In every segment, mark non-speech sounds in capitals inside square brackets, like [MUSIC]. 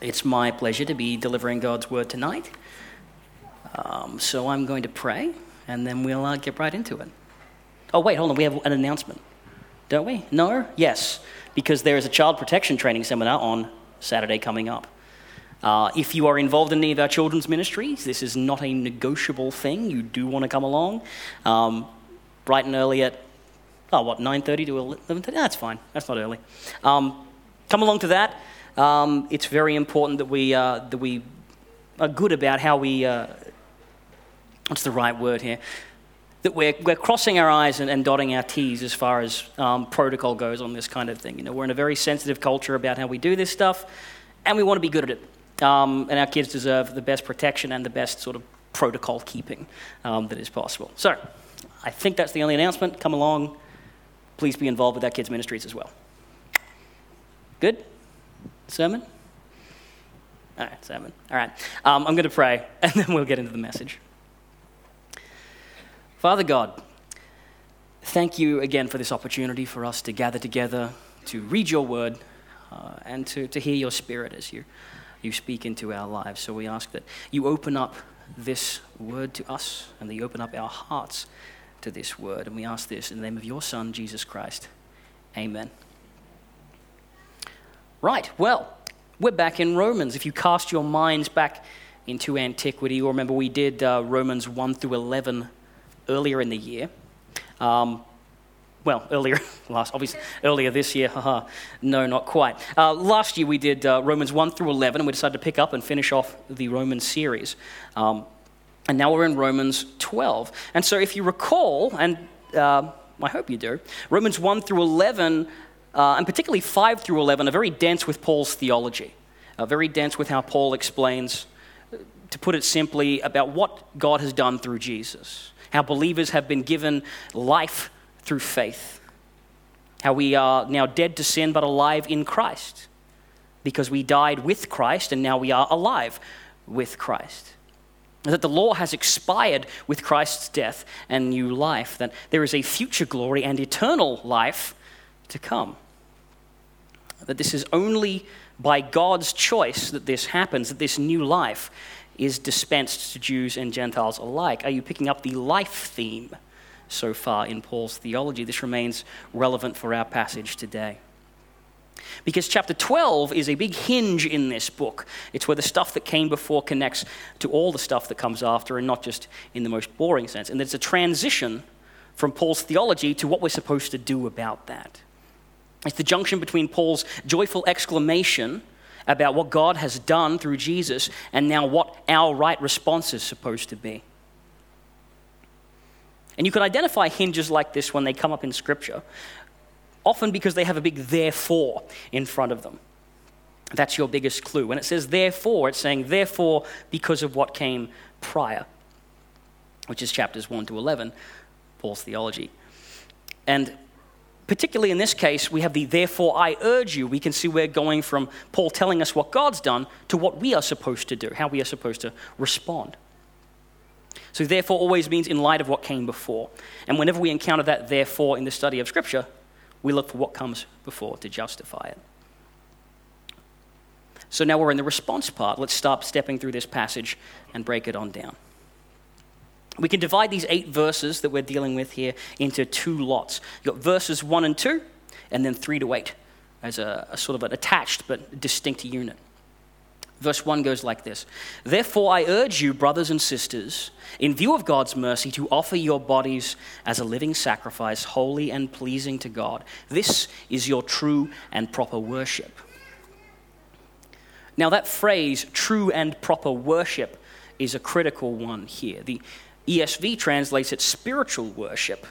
It's my pleasure to be delivering God's word tonight. Um, so I'm going to pray, and then we'll uh, get right into it. Oh, wait, hold on. We have an announcement, don't we? No? Yes, because there is a child protection training seminar on Saturday coming up. Uh, if you are involved in any of our children's ministries, this is not a negotiable thing. You do want to come along. Um, bright and early at, oh, what, 9.30 to 11.30? That's fine. That's not early. Um, come along to that um, it's very important that we, uh, that we are good about how we, uh, what's the right word here? That we're, we're crossing our I's and, and dotting our T's as far as um, protocol goes on this kind of thing. You know, we're in a very sensitive culture about how we do this stuff, and we want to be good at it. Um, and our kids deserve the best protection and the best sort of protocol keeping um, that is possible. So, I think that's the only announcement. Come along. Please be involved with our kids' ministries as well. Good? Sermon? All right, sermon. All right. Um, I'm going to pray, [LAUGHS] and then we'll get into the message. Father God, thank you again for this opportunity for us to gather together, to read your word, uh, and to, to hear your spirit as you, you speak into our lives. So we ask that you open up this word to us, and that you open up our hearts to this word. And we ask this in the name of your Son, Jesus Christ. Amen. Right, well, we're back in Romans. If you cast your minds back into antiquity, you remember we did uh, Romans 1 through 11 earlier in the year. Um, well, earlier, [LAUGHS] last, obviously, earlier this year, haha, no, not quite. Uh, last year we did uh, Romans 1 through 11, and we decided to pick up and finish off the Romans series. Um, and now we're in Romans 12. And so if you recall, and uh, I hope you do, Romans 1 through 11 uh, and particularly 5 through 11, are very dense with Paul's theology, uh, very dense with how Paul explains, to put it simply, about what God has done through Jesus, how believers have been given life through faith, how we are now dead to sin but alive in Christ, because we died with Christ and now we are alive with Christ. That the law has expired with Christ's death and new life, that there is a future glory and eternal life to come. That this is only by God's choice that this happens, that this new life is dispensed to Jews and Gentiles alike. Are you picking up the life theme so far in Paul's theology? This remains relevant for our passage today. Because chapter 12 is a big hinge in this book. It's where the stuff that came before connects to all the stuff that comes after, and not just in the most boring sense. And it's a transition from Paul's theology to what we're supposed to do about that. It's the junction between Paul's joyful exclamation about what God has done through Jesus and now what our right response is supposed to be. And you can identify hinges like this when they come up in Scripture, often because they have a big therefore in front of them. That's your biggest clue. When it says therefore, it's saying therefore because of what came prior, which is chapters 1 to 11, Paul's theology. And particularly in this case, we have the therefore I urge you. We can see we're going from Paul telling us what God's done to what we are supposed to do, how we are supposed to respond. So, therefore, always means in light of what came before. And whenever we encounter that therefore in the study of Scripture, we look for what comes before to justify it. So, now we're in the response part. Let's start stepping through this passage and break it on down. We can divide these eight verses that we're dealing with here into two lots. You've got verses 1 and 2, and then 3 to 8 as a, a sort of an attached but distinct unit. Verse 1 goes like this Therefore, I urge you, brothers and sisters, in view of God's mercy, to offer your bodies as a living sacrifice, holy and pleasing to God. This is your true and proper worship. Now, that phrase, true and proper worship, is a critical one here. The, ESV translates it spiritual worship.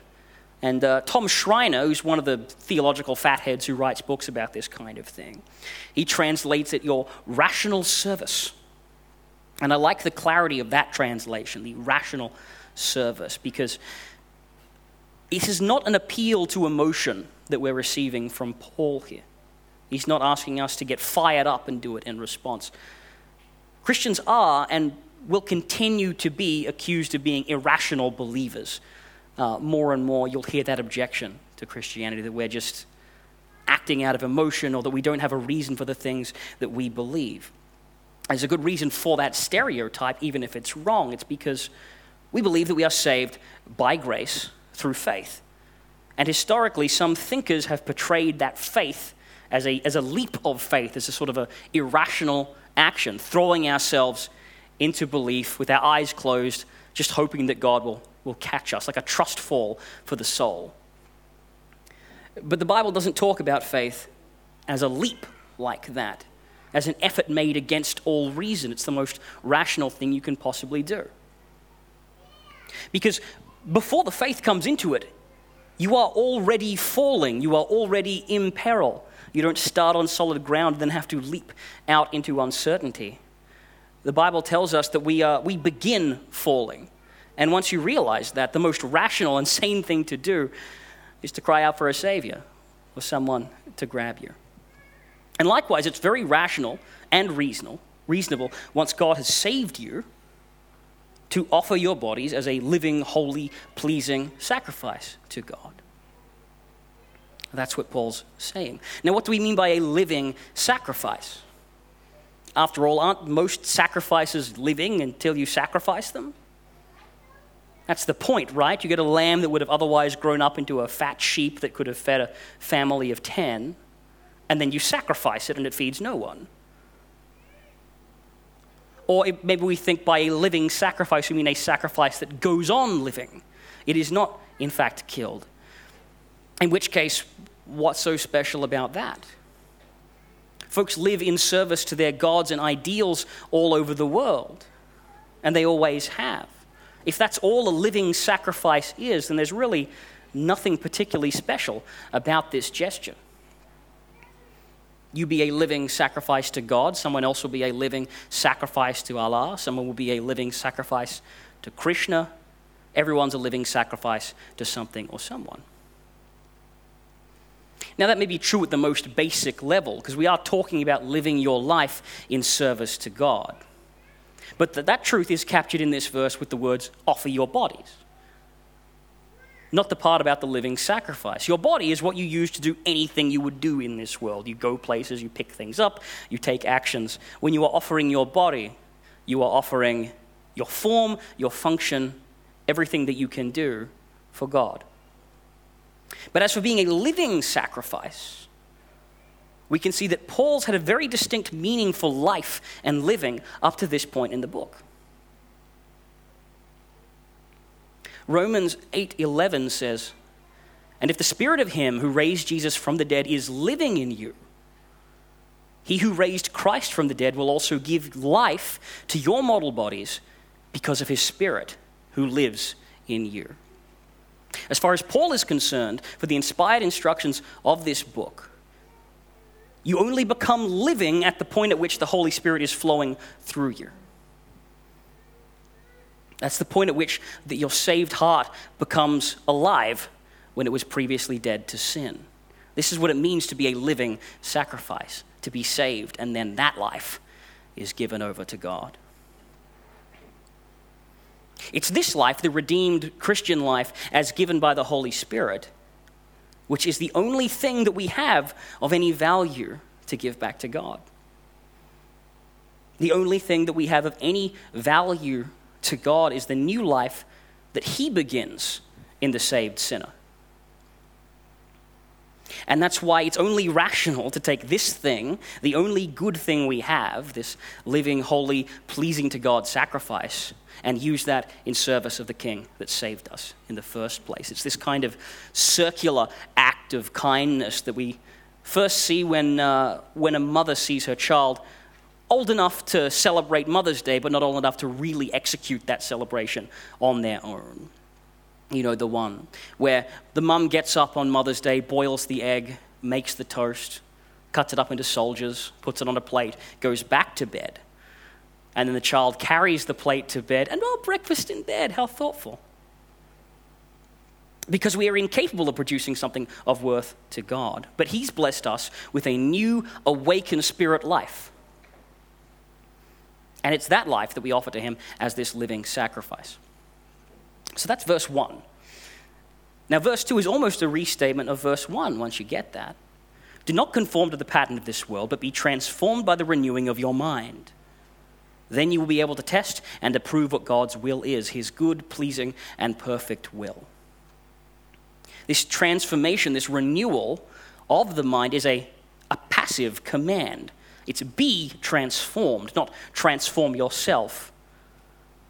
And uh, Tom Schreiner, who's one of the theological fatheads who writes books about this kind of thing, he translates it your rational service. And I like the clarity of that translation, the rational service, because it is not an appeal to emotion that we're receiving from Paul here. He's not asking us to get fired up and do it in response. Christians are, and will continue to be accused of being irrational believers. Uh, more and more, you'll hear that objection to Christianity that we're just acting out of emotion or that we don't have a reason for the things that we believe. There's a good reason for that stereotype, even if it's wrong. It's because we believe that we are saved by grace through faith. And historically, some thinkers have portrayed that faith as a, as a leap of faith, as a sort of a irrational action, throwing ourselves into belief with our eyes closed, just hoping that God will, will catch us, like a trust fall for the soul. But the Bible doesn't talk about faith as a leap like that, as an effort made against all reason. It's the most rational thing you can possibly do. Because before the faith comes into it, you are already falling, you are already in peril. You don't start on solid ground then have to leap out into uncertainty. The Bible tells us that we, uh, we begin falling. And once you realize that, the most rational and sane thing to do is to cry out for a Savior or someone to grab you. And likewise, it's very rational and reasonable, reasonable once God has saved you to offer your bodies as a living, holy, pleasing sacrifice to God. That's what Paul's saying. Now, what do we mean by a living sacrifice? After all, aren't most sacrifices living until you sacrifice them? That's the point, right? You get a lamb that would have otherwise grown up into a fat sheep that could have fed a family of 10, and then you sacrifice it and it feeds no one. Or maybe we think by a living sacrifice, we mean a sacrifice that goes on living. It is not, in fact, killed. In which case, what's so special about that? Folks live in service to their gods and ideals all over the world, and they always have. If that's all a living sacrifice is, then there's really nothing particularly special about this gesture. You be a living sacrifice to God, someone else will be a living sacrifice to Allah, someone will be a living sacrifice to Krishna. Everyone's a living sacrifice to something or someone. Now, that may be true at the most basic level, because we are talking about living your life in service to God. But that, that truth is captured in this verse with the words, offer your bodies. Not the part about the living sacrifice. Your body is what you use to do anything you would do in this world. You go places, you pick things up, you take actions. When you are offering your body, you are offering your form, your function, everything that you can do for God. But as for being a living sacrifice, we can see that Paul's had a very distinct meaning for life and living up to this point in the book. Romans 8:11 says, "And if the spirit of him who raised Jesus from the dead is living in you, he who raised Christ from the dead will also give life to your mortal bodies because of his spirit who lives in you." As far as Paul is concerned, for the inspired instructions of this book, you only become living at the point at which the Holy Spirit is flowing through you. That's the point at which that your saved heart becomes alive when it was previously dead to sin. This is what it means to be a living sacrifice, to be saved, and then that life is given over to God. It's this life, the redeemed Christian life, as given by the Holy Spirit, which is the only thing that we have of any value to give back to God. The only thing that we have of any value to God is the new life that He begins in the saved sinner. And that's why it's only rational to take this thing, the only good thing we have, this living, holy, pleasing to God sacrifice, and use that in service of the King that saved us in the first place. It's this kind of circular act of kindness that we first see when, uh, when a mother sees her child old enough to celebrate Mother's Day, but not old enough to really execute that celebration on their own. You know, the one where the mum gets up on Mother's Day, boils the egg, makes the toast, cuts it up into soldiers, puts it on a plate, goes back to bed and then the child carries the plate to bed, and oh, breakfast in bed, how thoughtful. Because we are incapable of producing something of worth to God. But He's blessed us with a new, awakened spirit life. And it's that life that we offer to Him as this living sacrifice. So that's verse 1. Now, verse 2 is almost a restatement of verse 1 once you get that. Do not conform to the pattern of this world, but be transformed by the renewing of your mind Then you will be able to test and approve what God's will is, his good, pleasing, and perfect will. This transformation, this renewal of the mind is a, a passive command. It's be transformed, not transform yourself.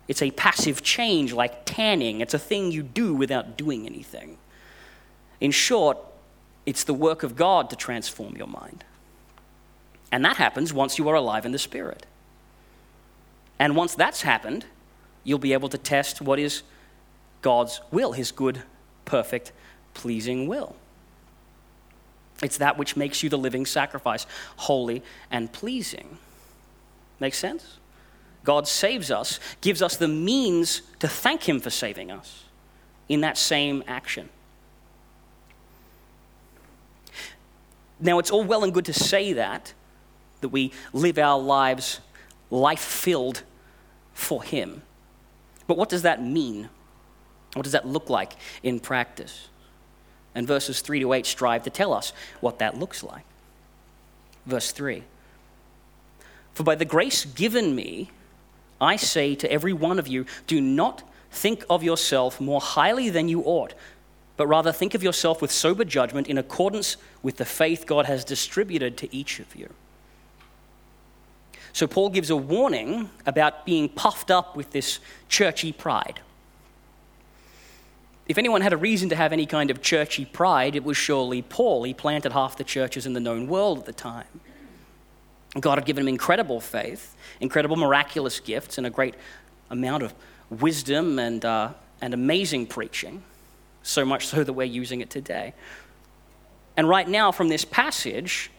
It's a passive change like tanning. It's a thing you do without doing anything. In short, it's the work of God to transform your mind. And that happens once you are alive in the Spirit. And once that's happened, you'll be able to test what is God's will, his good, perfect, pleasing will. It's that which makes you the living sacrifice, holy and pleasing. Make sense? God saves us, gives us the means to thank Him for saving us in that same action. Now, it's all well and good to say that, that we live our lives life filled for Him. But what does that mean? What does that look like in practice? And verses 3 to 8 strive to tell us what that looks like. Verse 3 For by the grace given me, I say to every one of you, do not think of yourself more highly than you ought, but rather think of yourself with sober judgment in accordance with the faith God has distributed to each of you. So, Paul gives a warning about being puffed up with this churchy pride. If anyone had a reason to have any kind of churchy pride, it was surely Paul. He planted half the churches in the known world at the time. God had given him incredible faith, incredible miraculous gifts, and a great amount of wisdom and, uh, and amazing preaching, so much so that we're using it today. And right now, from this passage,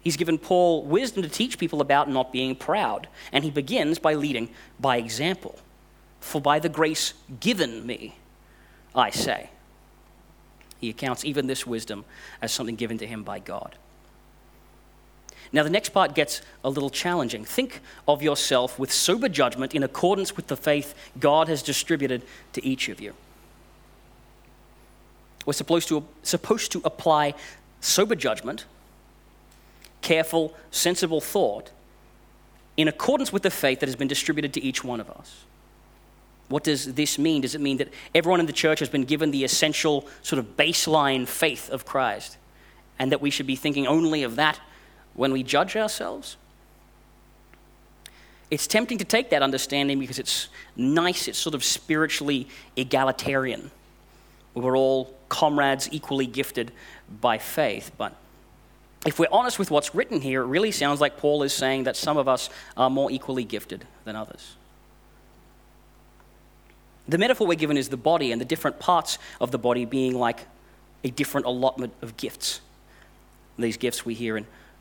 he's given Paul wisdom to teach people about not being proud. And he begins by leading by example. For by the grace given me, I say. He accounts even this wisdom as something given to him by God. Now, the next part gets a little challenging. Think of yourself with sober judgment in accordance with the faith God has distributed to each of you. We're supposed to, supposed to apply sober judgment, careful, sensible thought, in accordance with the faith that has been distributed to each one of us. What does this mean? Does it mean that everyone in the church has been given the essential sort of baseline faith of Christ and that we should be thinking only of that when we judge ourselves? It's tempting to take that understanding because it's nice, it's sort of spiritually egalitarian. We're all comrades equally gifted by faith. But if we're honest with what's written here, it really sounds like Paul is saying that some of us are more equally gifted than others. The metaphor we're given is the body, and the different parts of the body being like a different allotment of gifts. These gifts we hear in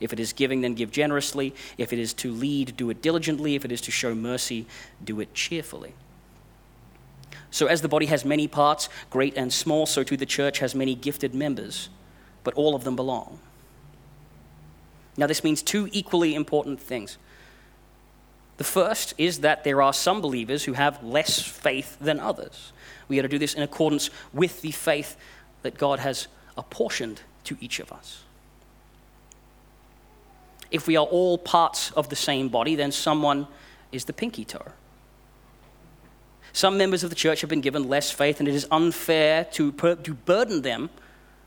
If it is giving, then give generously. If it is to lead, do it diligently. If it is to show mercy, do it cheerfully. So, as the body has many parts, great and small, so too the church has many gifted members, but all of them belong. Now, this means two equally important things. The first is that there are some believers who have less faith than others. We got to do this in accordance with the faith that God has apportioned to each of us. If we are all parts of the same body, then someone is the pinky toe. Some members of the church have been given less faith, and it is unfair to, to burden them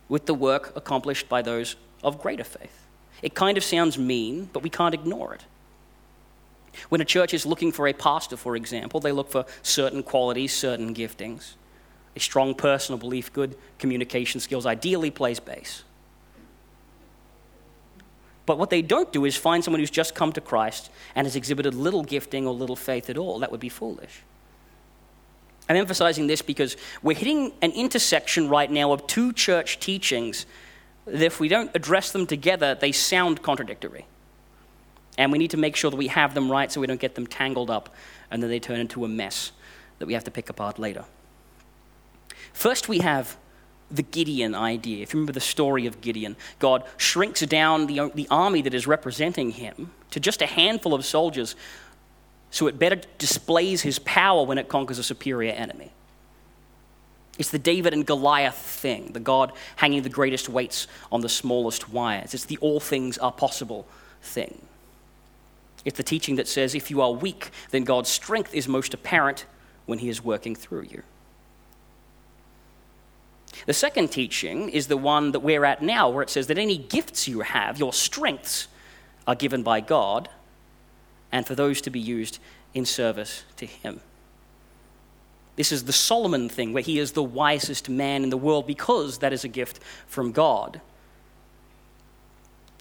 with the work accomplished by those of greater faith. It kind of sounds mean, but we can't ignore it. When a church is looking for a pastor, for example, they look for certain qualities, certain giftings. A strong personal belief, good communication skills, ideally plays bass. But what they don't do is find someone who's just come to Christ and has exhibited little gifting or little faith at all. That would be foolish. I'm emphasizing this because we're hitting an intersection right now of two church teachings that if we don't address them together, they sound contradictory. And we need to make sure that we have them right so we don't get them tangled up and then they turn into a mess that we have to pick apart later. First, we have the Gideon idea. If you remember the story of Gideon, God shrinks down the, the army that is representing him to just a handful of soldiers so it better displays his power when it conquers a superior enemy. It's the David and Goliath thing, the God hanging the greatest weights on the smallest wires. It's the all things are possible thing. It's the teaching that says if you are weak, then God's strength is most apparent when he is working through you. The second teaching is the one that we're at now, where it says that any gifts you have, your strengths, are given by God, and for those to be used in service to Him. This is the Solomon thing, where he is the wisest man in the world because that is a gift from God.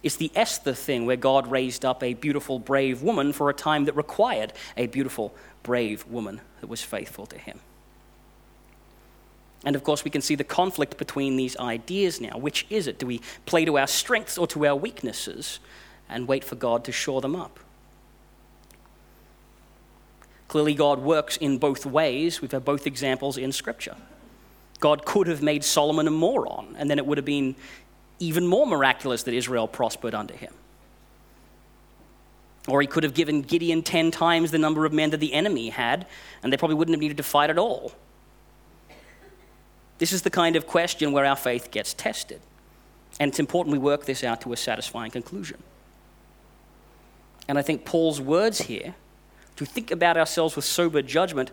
It's the Esther thing, where God raised up a beautiful, brave woman for a time that required a beautiful, brave woman that was faithful to him. And of course, we can see the conflict between these ideas now. Which is it? Do we play to our strengths or to our weaknesses and wait for God to shore them up? Clearly, God works in both ways. We've had both examples in Scripture. God could have made Solomon a moron, and then it would have been even more miraculous that Israel prospered under him. Or he could have given Gideon 10 times the number of men that the enemy had, and they probably wouldn't have needed to fight at all. This is the kind of question where our faith gets tested. And it's important we work this out to a satisfying conclusion. And I think Paul's words here, to think about ourselves with sober judgment,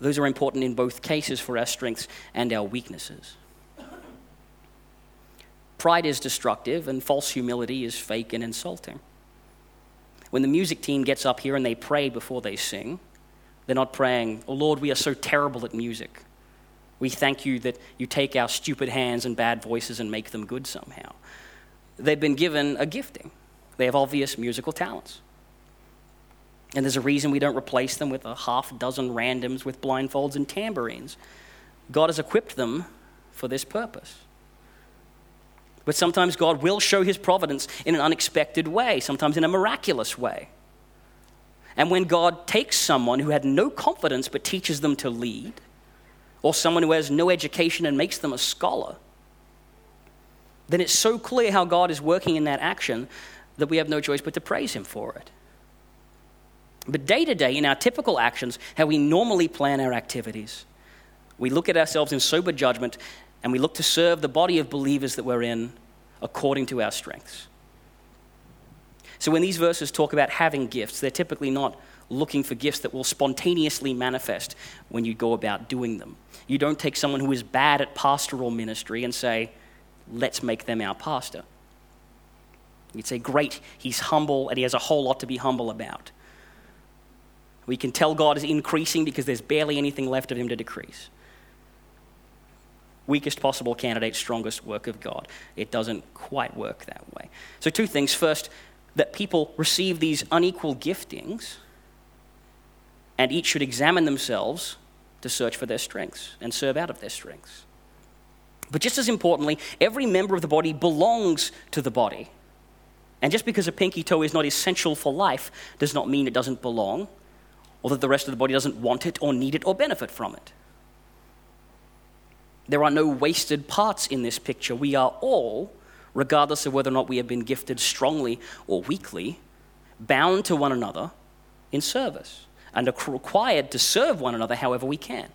those are important in both cases for our strengths and our weaknesses. Pride is destructive, and false humility is fake and insulting. When the music team gets up here and they pray before they sing, they're not praying, Oh Lord, we are so terrible at music. We thank you that you take our stupid hands and bad voices and make them good somehow. They've been given a gifting, they have obvious musical talents. And there's a reason we don't replace them with a half dozen randoms with blindfolds and tambourines. God has equipped them for this purpose. But sometimes God will show his providence in an unexpected way, sometimes in a miraculous way. And when God takes someone who had no confidence but teaches them to lead, or someone who has no education and makes them a scholar, then it's so clear how God is working in that action that we have no choice but to praise Him for it. But day to day, in our typical actions, how we normally plan our activities, we look at ourselves in sober judgment and we look to serve the body of believers that we're in according to our strengths. So when these verses talk about having gifts, they're typically not looking for gifts that will spontaneously manifest when you go about doing them. You don't take someone who is bad at pastoral ministry and say, let's make them our pastor. You'd say, great, he's humble and he has a whole lot to be humble about. We can tell God is increasing because there's barely anything left of him to decrease weakest possible candidate, strongest work of God. It doesn't quite work that way. So, two things. First, that people receive these unequal giftings, and each should examine themselves to search for their strengths and serve out of their strengths. But just as importantly, every member of the body belongs to the body. And just because a pinky toe is not essential for life does not mean it doesn't belong, or that the rest of the body doesn't want it or need it or benefit from it. There are no wasted parts in this picture. We are all, regardless of whether or not we have been gifted strongly or weakly, bound to one another in service and are required to serve one another however we can.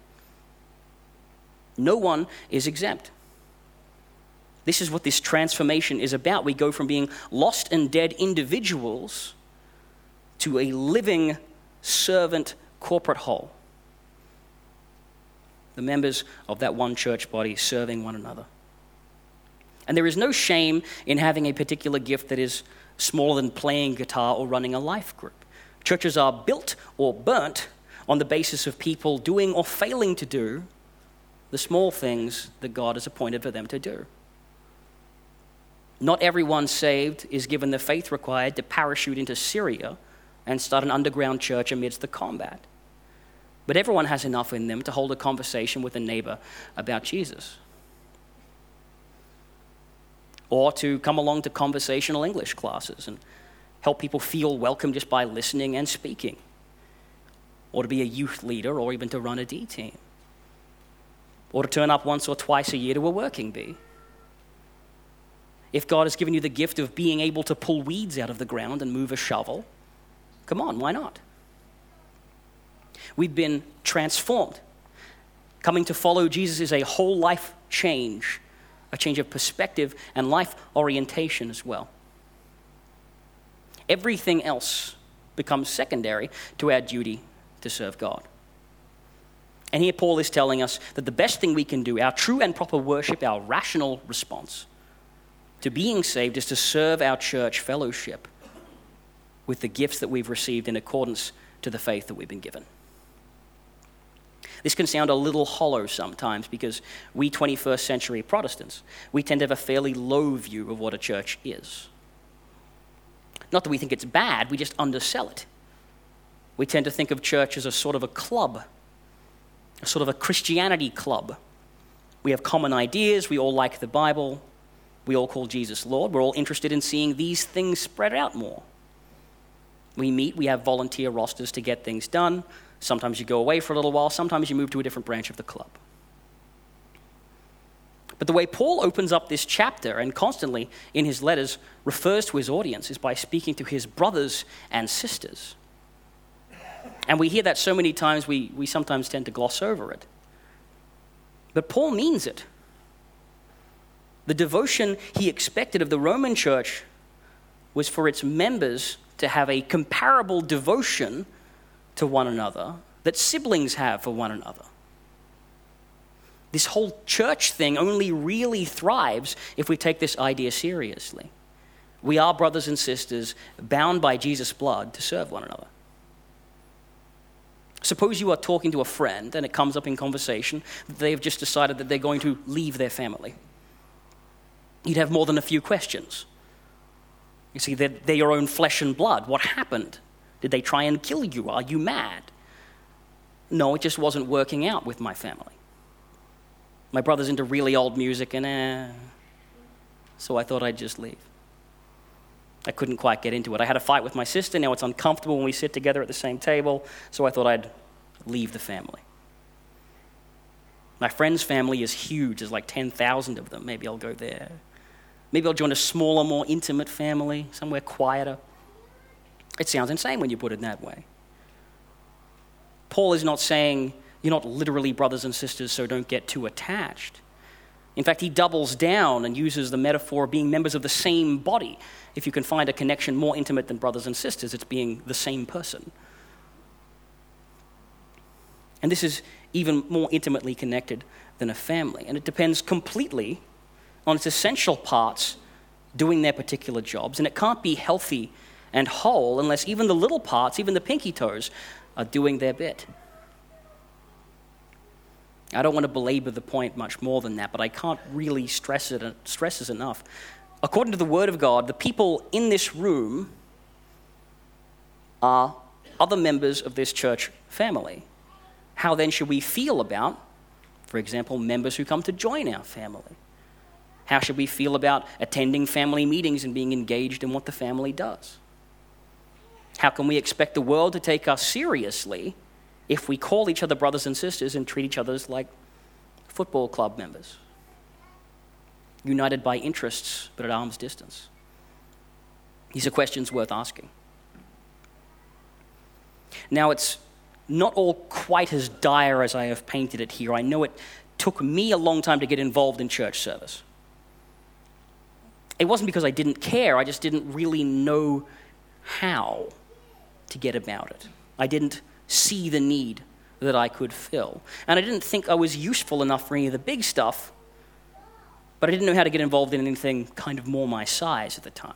No one is exempt. This is what this transformation is about. We go from being lost and dead individuals to a living servant corporate whole the members of that one church body serving one another. And there is no shame in having a particular gift that is smaller than playing guitar or running a life group. Churches are built or burnt on the basis of people doing or failing to do the small things that God has appointed for them to do. Not everyone saved is given the faith required to parachute into Syria and start an underground church amidst the combat. But everyone has enough in them to hold a conversation with a neighbor about Jesus. Or to come along to conversational English classes and help people feel welcome just by listening and speaking, or to be a youth leader, or even to run a D team, or to turn up once or twice a year to a working bee. If God has given you the gift of being able to pull weeds out of the ground and move a shovel, come on, why not? We've been transformed. Coming to follow Jesus is a whole life change, a change of perspective and life orientation as well. Everything else becomes secondary to our duty to serve God. And here Paul is telling us that the best thing we can do, our true and proper worship, our rational response to being saved, is to serve our church fellowship with the gifts that we've received in accordance to the faith that we've been given. This can sound a little hollow sometimes because we 21st century Protestants, we tend to have a fairly low view of what a church is. Not that we think it's bad, we just undersell it. We tend to think of church as a sort of a club, a sort of a Christianity club. We have common ideas, we all like the Bible, we all call Jesus Lord, we're all interested in seeing these things spread out more. We meet, we have volunteer rosters to get things done. Sometimes you go away for a little while, sometimes you move to a different branch of the club. But the way Paul opens up this chapter and constantly in his letters refers to his audience is by speaking to his brothers and sisters. And we hear that so many times we, we sometimes tend to gloss over it. But Paul means it. The devotion he expected of the Roman church was for its members to have a comparable devotion to one another that siblings have for one another. This whole church thing only really thrives if we take this idea seriously. We are brothers and sisters bound by Jesus' blood to serve one another. Suppose you are talking to a friend and it comes up in conversation that they have just decided that they're going to leave their family. You'd have more than a few questions. You see, they're, they're your own flesh and blood. What happened? Did they try and kill you? Are you mad? No, it just wasn't working out with my family. My brother's into really old music, and eh, so I thought I'd just leave. I couldn't quite get into it. I had a fight with my sister. Now it's uncomfortable when we sit together at the same table, so I thought I'd leave the family. My friend's family is huge. There's like 10,000 of them. Maybe I'll go there. Maybe I'll join a smaller, more intimate family, somewhere quieter. It sounds insane when you put it that way. Paul is not saying you're not literally brothers and sisters, so don't get too attached. In fact, he doubles down and uses the metaphor of being members of the same body. If you can find a connection more intimate than brothers and sisters, it's being the same person. And this is even more intimately connected than a family. And it depends completely on its essential parts doing their particular jobs. And it can't be healthy and whole unless even the little parts, even the pinky toes, are doing their bit. I don't want to belabor the point much more than that, but I can't really stress it stress enough. According to the Word of God, the people in this room are other members of this church family. How then should we feel about, for example, members who come to join our family? How should we feel about attending family meetings and being engaged in what the family does? How can we expect the world to take us seriously if we call each other brothers and sisters and treat each other like football club members? United by interests, but at arm's distance. These are questions worth asking. Now, it's not all quite as dire as I have painted it here. I know it took me a long time to get involved in church service. It wasn't because I didn't care, I just didn't really know how to get about it. I didn't see the need that I could fill. And I didn't think I was useful enough for any of the big stuff, but I didn't know how to get involved in anything kind of more my size at the time.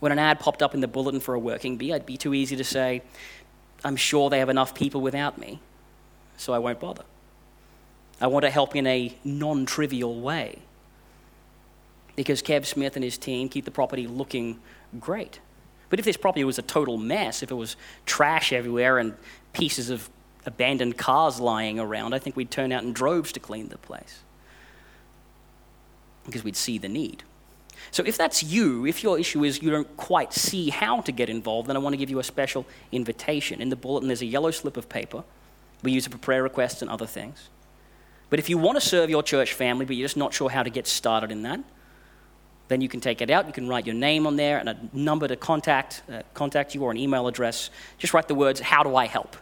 When an ad popped up in the bulletin for a working bee, I'd be too easy to say, I'm sure they have enough people without me, so I won't bother. I want to help in a non trivial way because Kev Smith and his team keep the property looking great. But if this property was a total mess, if it was trash everywhere and pieces of abandoned cars lying around, I think we'd turn out in droves to clean the place because we'd see the need. So if that's you, if your issue is you don't quite see how to get involved, then I want to give you a special invitation. In the bulletin, there's a yellow slip of paper. We use it for prayer requests and other things. But if you want to serve your church family, but you're just not sure how to get started in that, then you can take it out. You can write your name on there and a number to contact, uh, contact you or an email address. Just write the words, How do I help?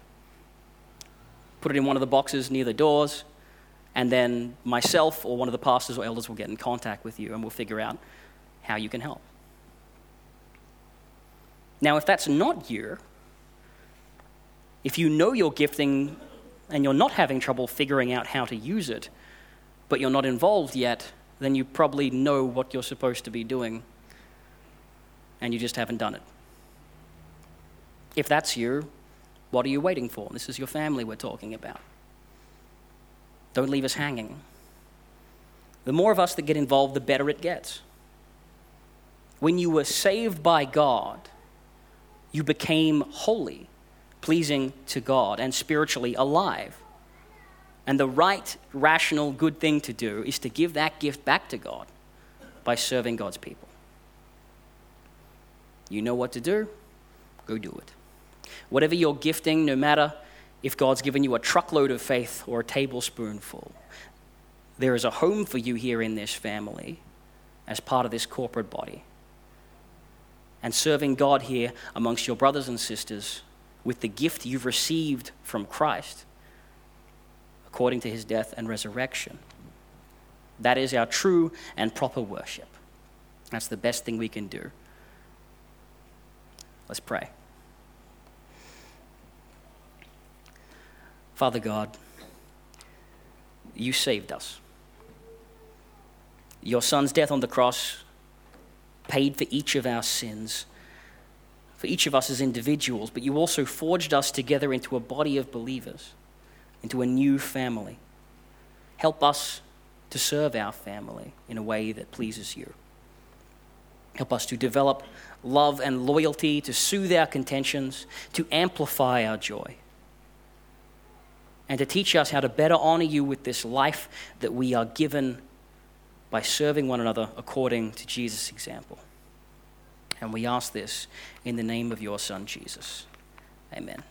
Put it in one of the boxes near the doors, and then myself or one of the pastors or elders will get in contact with you and we'll figure out how you can help. Now, if that's not you, if you know your gifting and you're not having trouble figuring out how to use it, but you're not involved yet, then you probably know what you're supposed to be doing and you just haven't done it. If that's you, what are you waiting for? This is your family we're talking about. Don't leave us hanging. The more of us that get involved, the better it gets. When you were saved by God, you became holy, pleasing to God, and spiritually alive. And the right, rational, good thing to do is to give that gift back to God by serving God's people. You know what to do, go do it. Whatever you're gifting, no matter if God's given you a truckload of faith or a tablespoonful, there is a home for you here in this family as part of this corporate body. And serving God here amongst your brothers and sisters with the gift you've received from Christ according to his death and resurrection. That is our true and proper worship. That's the best thing we can do. Let's pray. Father God, you saved us. Your son's death on the cross paid for each of our sins, for each of us as individuals, but you also forged us together into a body of believers, into a new family. Help us to serve our family in a way that pleases you. Help us to develop love and loyalty, to soothe our contentions, to amplify our joy and to teach us how to better honor you with this life that we are given by serving one another according to Jesus' example. And we ask this in the name of your Son, Jesus. Amen.